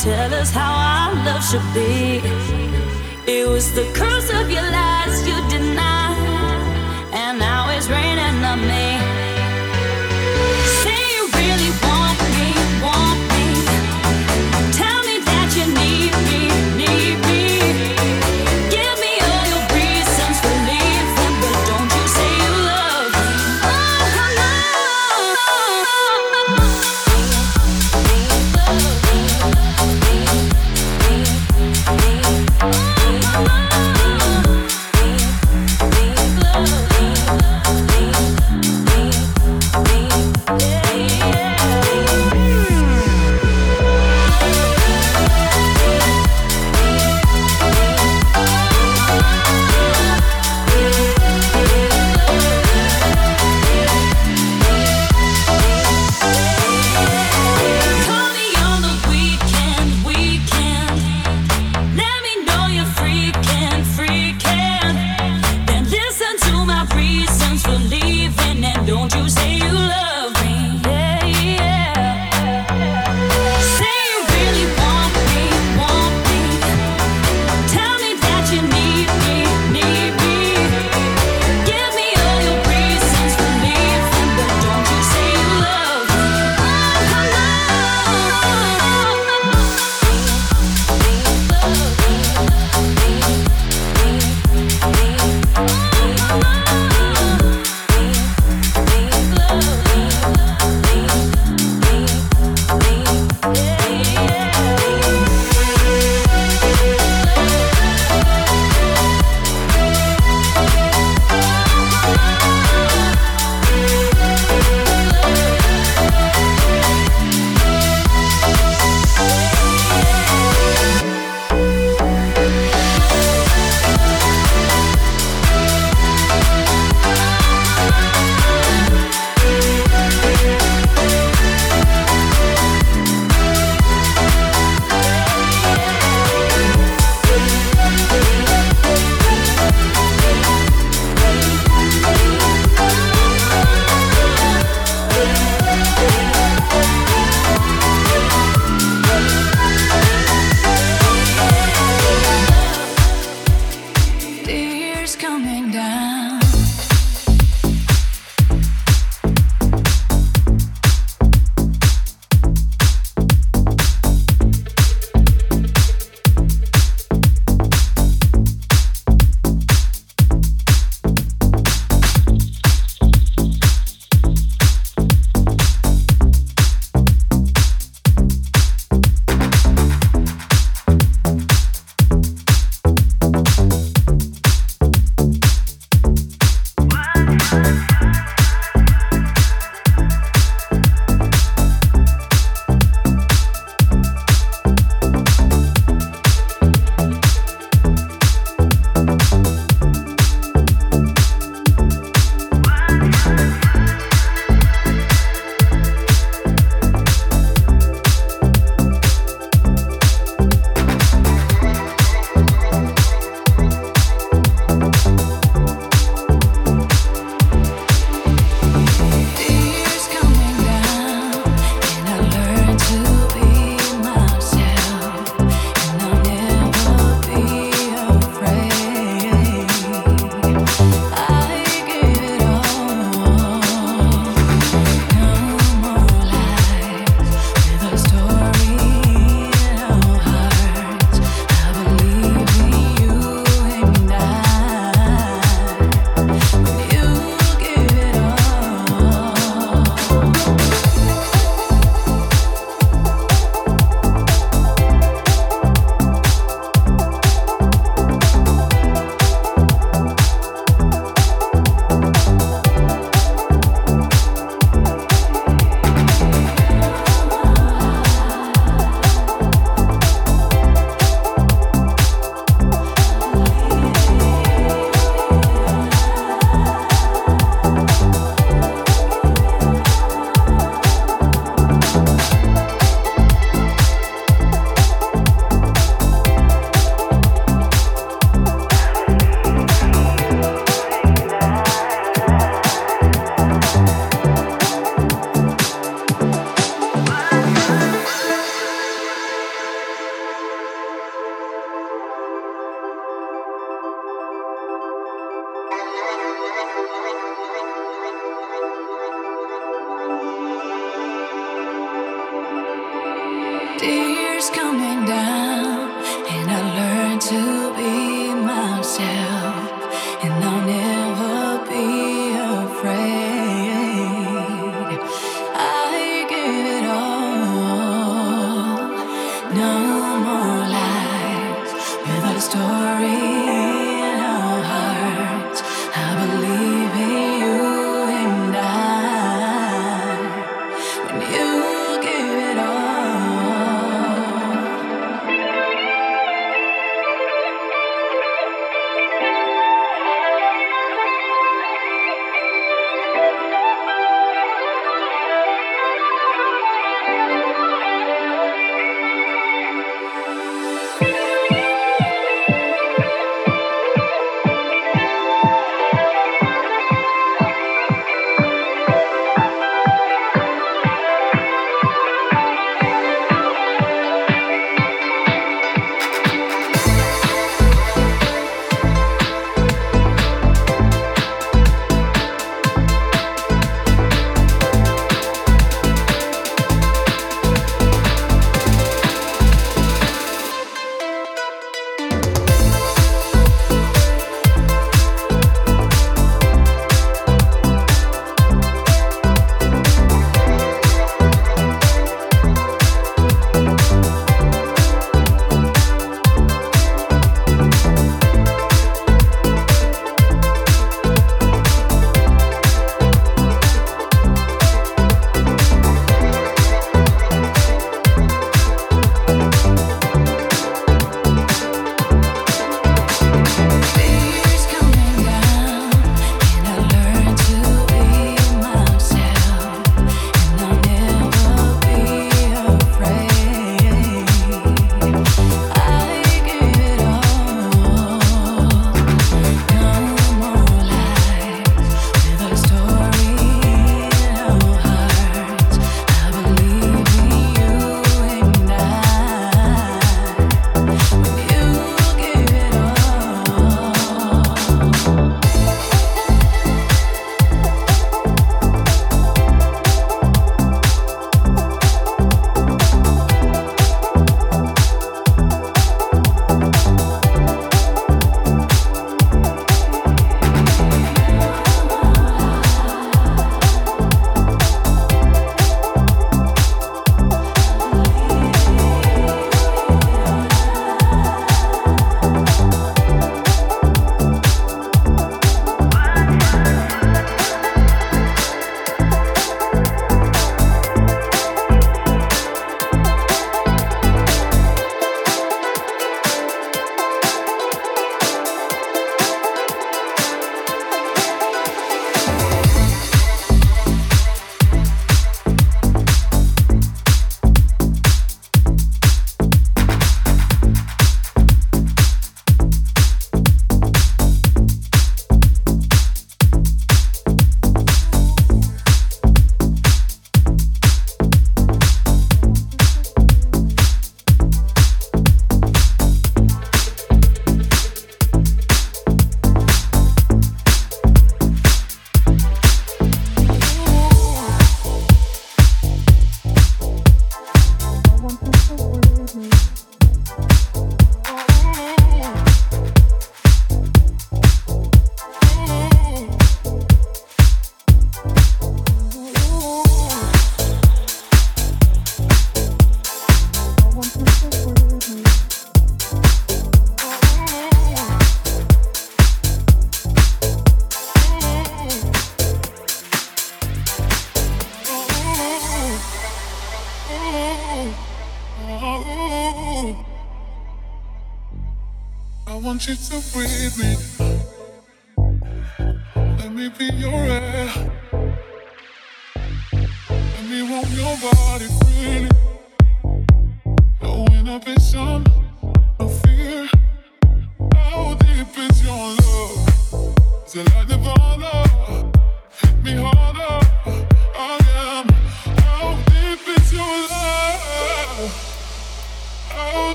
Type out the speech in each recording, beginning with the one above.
tell us how our love should be. It was the curse of your lies. You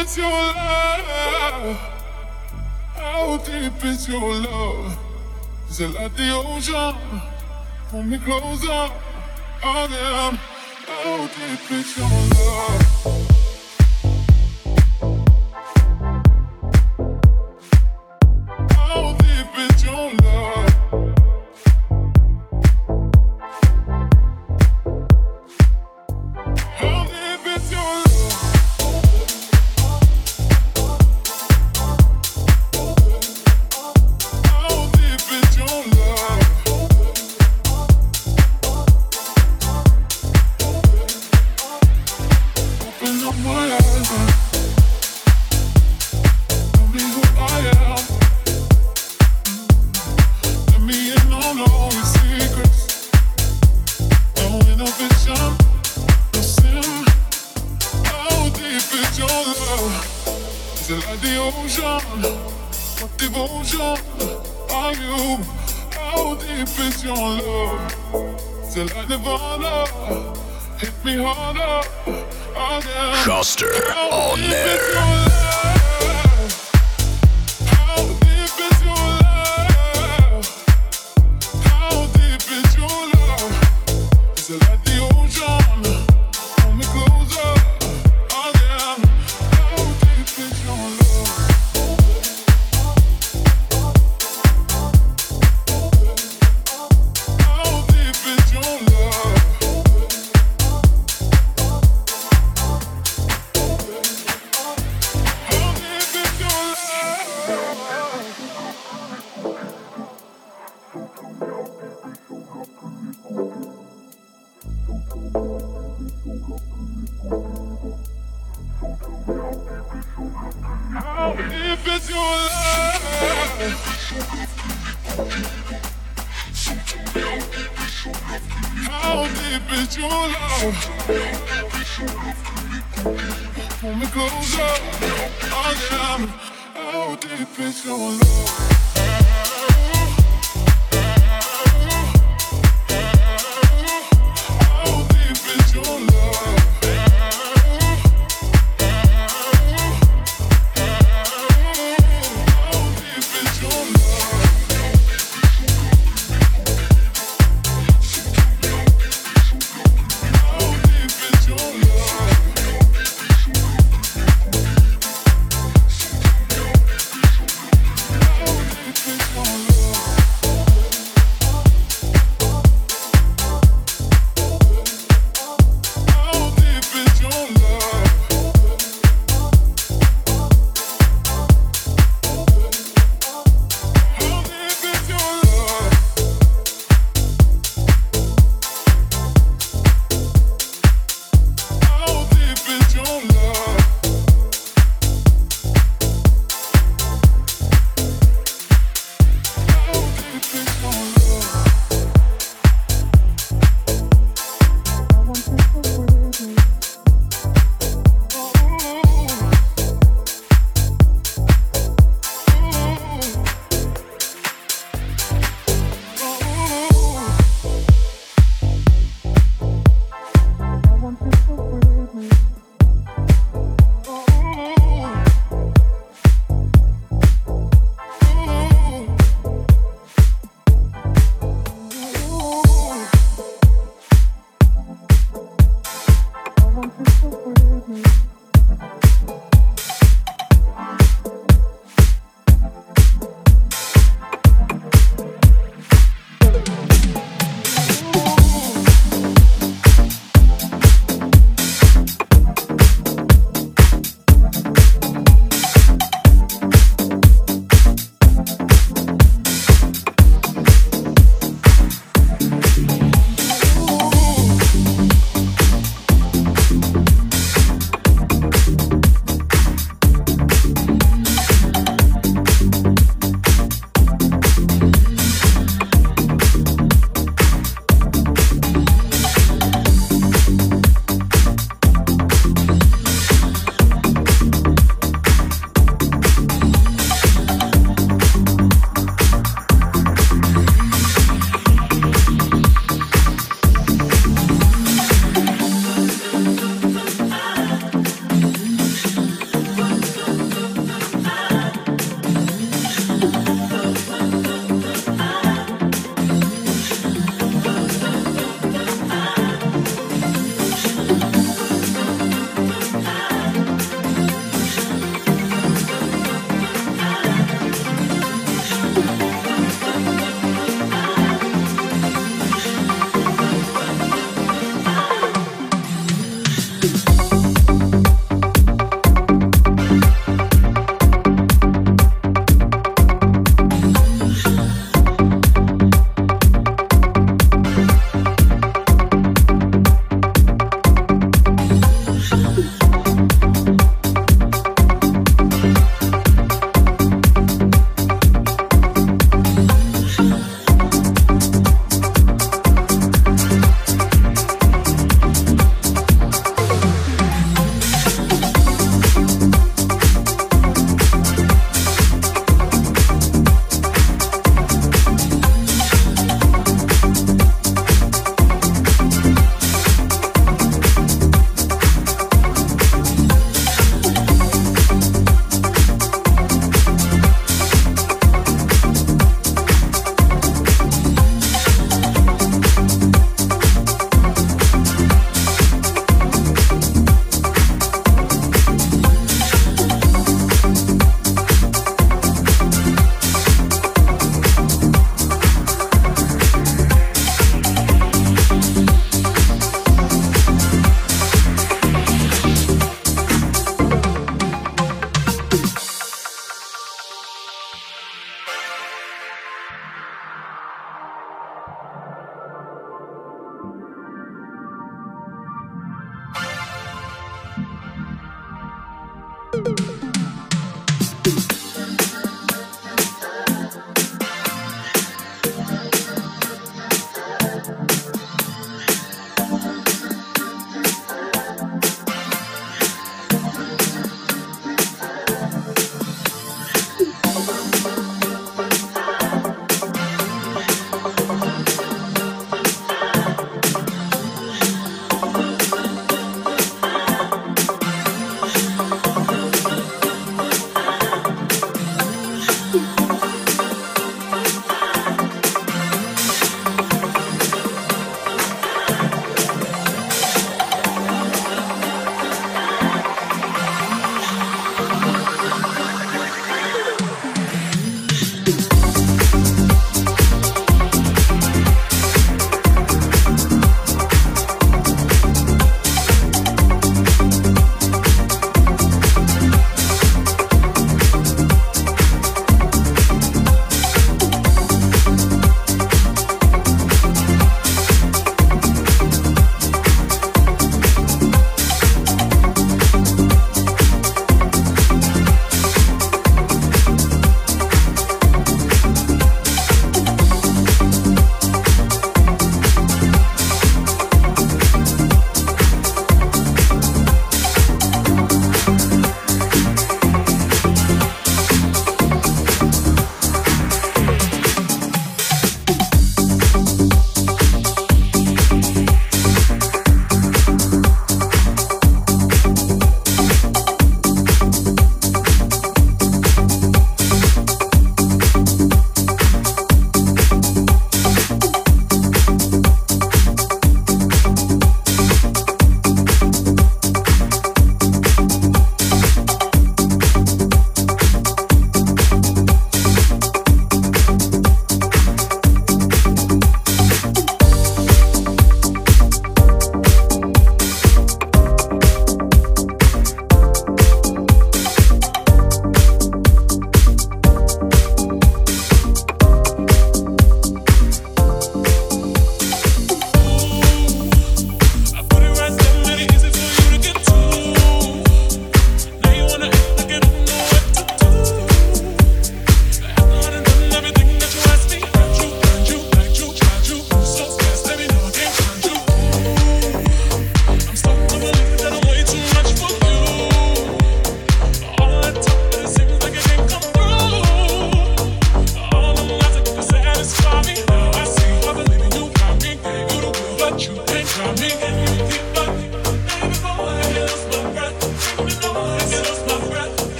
is your love? How deep is your love? Is it like the ocean? Pull me closer, oh yeah. How deep is your love?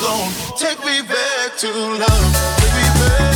time to stop the man.